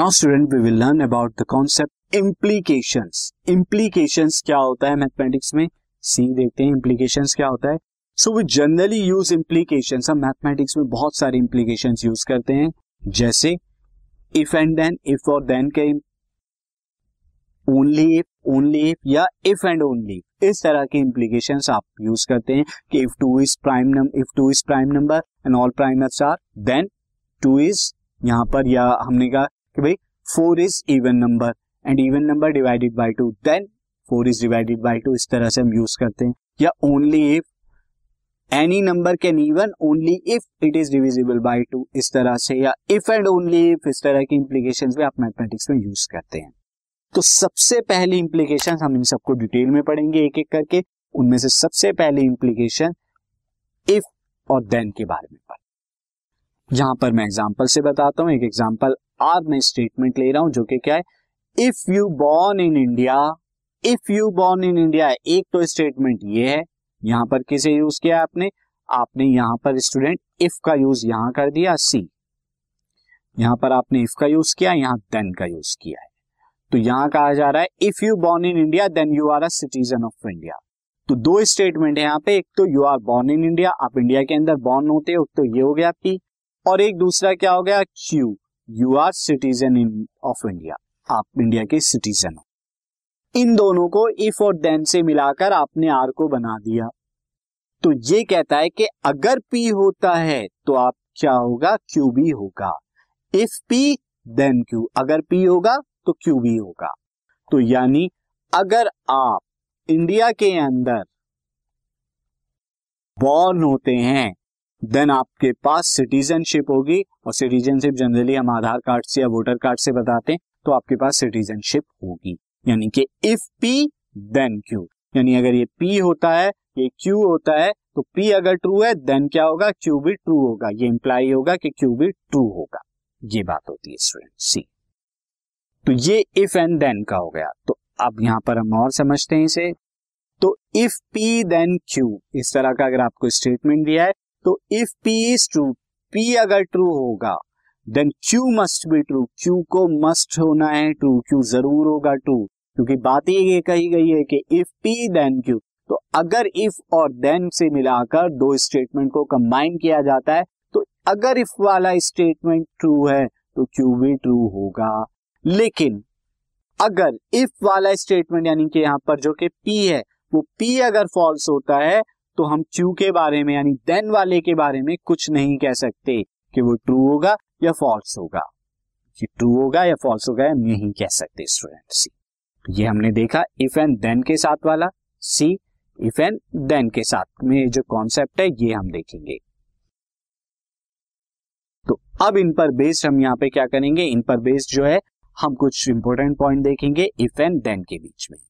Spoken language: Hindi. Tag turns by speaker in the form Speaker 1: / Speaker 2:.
Speaker 1: Now student we will learn about the concept implications implications क्या होता है मैथमेटिक्स में? सी देखते हैं इम्प्लीकेशंस क्या होता है। So we generally use implications हम मैथमेटिक्स में बहुत सारे इम्प्लीकेशंस यूज़ करते हैं। जैसे इफ़ एंड देन इफ़ और देन के ओनली इफ़ ओनली इफ़ या इफ़ एंड ओनली इस तरह के इम्प्लीकेशंस आप यूज़ करते हैं कि if two is prime if two is prime number and all prime are then two is यहाँ पर या हमने कहा कि भाई four is even number and even number divided by two then four is divided by two इस तरह से हम यूज़ करते हैं। या only if any number can even only if it is divisible by two इस तरह से, या इफ़ एंड ओनली इफ़ इस तरह की इंप्लीकेशन भी आप मैथमेटिक्स में यूज़ करते हैं। तो सबसे पहली इंप्लीकेशन हम इन सबको डिटेल में पढ़ेंगे एक एक करके, उनमें से सबसे पहली इंप्लीकेशन इफ़ और देन के बारे में पढ़। जहाँ पर मैं एग्ज़ाम्पल से बताता हूँ, एक एग्जांपल आज मैं स्टेटमेंट ले रहा हूँ जो कि क्या है? If you born in India if you born in India एक तो स्टेटमेंट ये है, यहाँ पर किसे यूज़ किया आपने? आपने यहाँ पर स्टूडेंट इफ़ का यूज़ यहाँ कर दिया सी यहाँ पर आपने इफ़ का यूज़ किया, यहाँ देन का यूज़ किया है। तो यहाँ कहा जा रहा है if you born in India then you are a citizen of India तो दो स्टेटमेंट है यहाँ पे, एक तो you are born in India आप इंडिया के अंदर बॉर्न होते हो तो ये हो गया पी और एक दूसरा क्या हो गया Q you are citizen in of India आप इंडिया के सिटीजन हो। इन दोनों को इफ़ और देन से मिलाकर आपने आर को बना दिया। तो ये कहता है कि अगर पी होता है तो आप क्या होगा? क्यू भी होगा। इफ़ पी देन क्यू अगर पी होगा तो क्यू बी होगा। तो यानी अगर आप इंडिया के अंदर बॉर्न होते हैं देन आपके पास सिटीजनशिप होगी और सिटीजनशिप जनरली हम आधार कार्ड से या वोटर कार्ड से बताते हैं तो आपके पास सिटीजनशिप होगी। यानी कि इफ़ पी देन क्यू यानी अगर ये पी होता है, ये क्यू होता है तो पी अगर ट्रू है देन क्या होगा? क्यू भी ट्रू होगा। ये इंप्लाई होगा कि क्यू भी ट्रू होगा। ये बात होती है स्टूडेंट सी तो ये इफ़ एंड देन का हो गया। तो अब यहाँ पर हम और समझते हैं इसे। तो इफ़ पी देन क्यू इस तरह का अगर आपको स्टेटमेंट दिया है तो if P is true P अगर ट्रू होगा then Q must be true Q को मस्ट होना है ट्रू क्यू ज़रूर होगा ट्रू क्योंकि बात ये कही गई है कि इफ़ पी देन क्यू तो अगर इफ़ और देन से मिलाकर दो स्टेटमेंट को कंबाइन किया जाता है तो अगर इफ़ वाला स्टेटमेंट ट्रू है तो क्यू भी ट्रू होगा. लेकिन अगर इफ़ वाला स्टेटमेंट यानी कि यहाँ पर जो कि पी है, वो पी अगर फॉल्स होता है तो हम क्यू के बारे में, यानी देन वाले के बारे में कुछ नहीं कह सकते कि वो ट्रू होगा या फॉल्स होगा। कि ट्रू होगा या फॉल्स होगा, हम नहीं कह सकते स्टूडेंट सी। ये हमने देखा इफ़ एंड देन के साथ वाला सी इफ़ एंड देन के साथ में जो कॉन्सेप्ट है, ये हम देखेंगे। तो अब इन पर बेस्ड हम यहाँ पे क्या करेंगे? इन पर बेस्ड जो है, हम कुछ इंपॉर्टेंट पॉइंट देखेंगे इफ़ एंड देन के बीच में।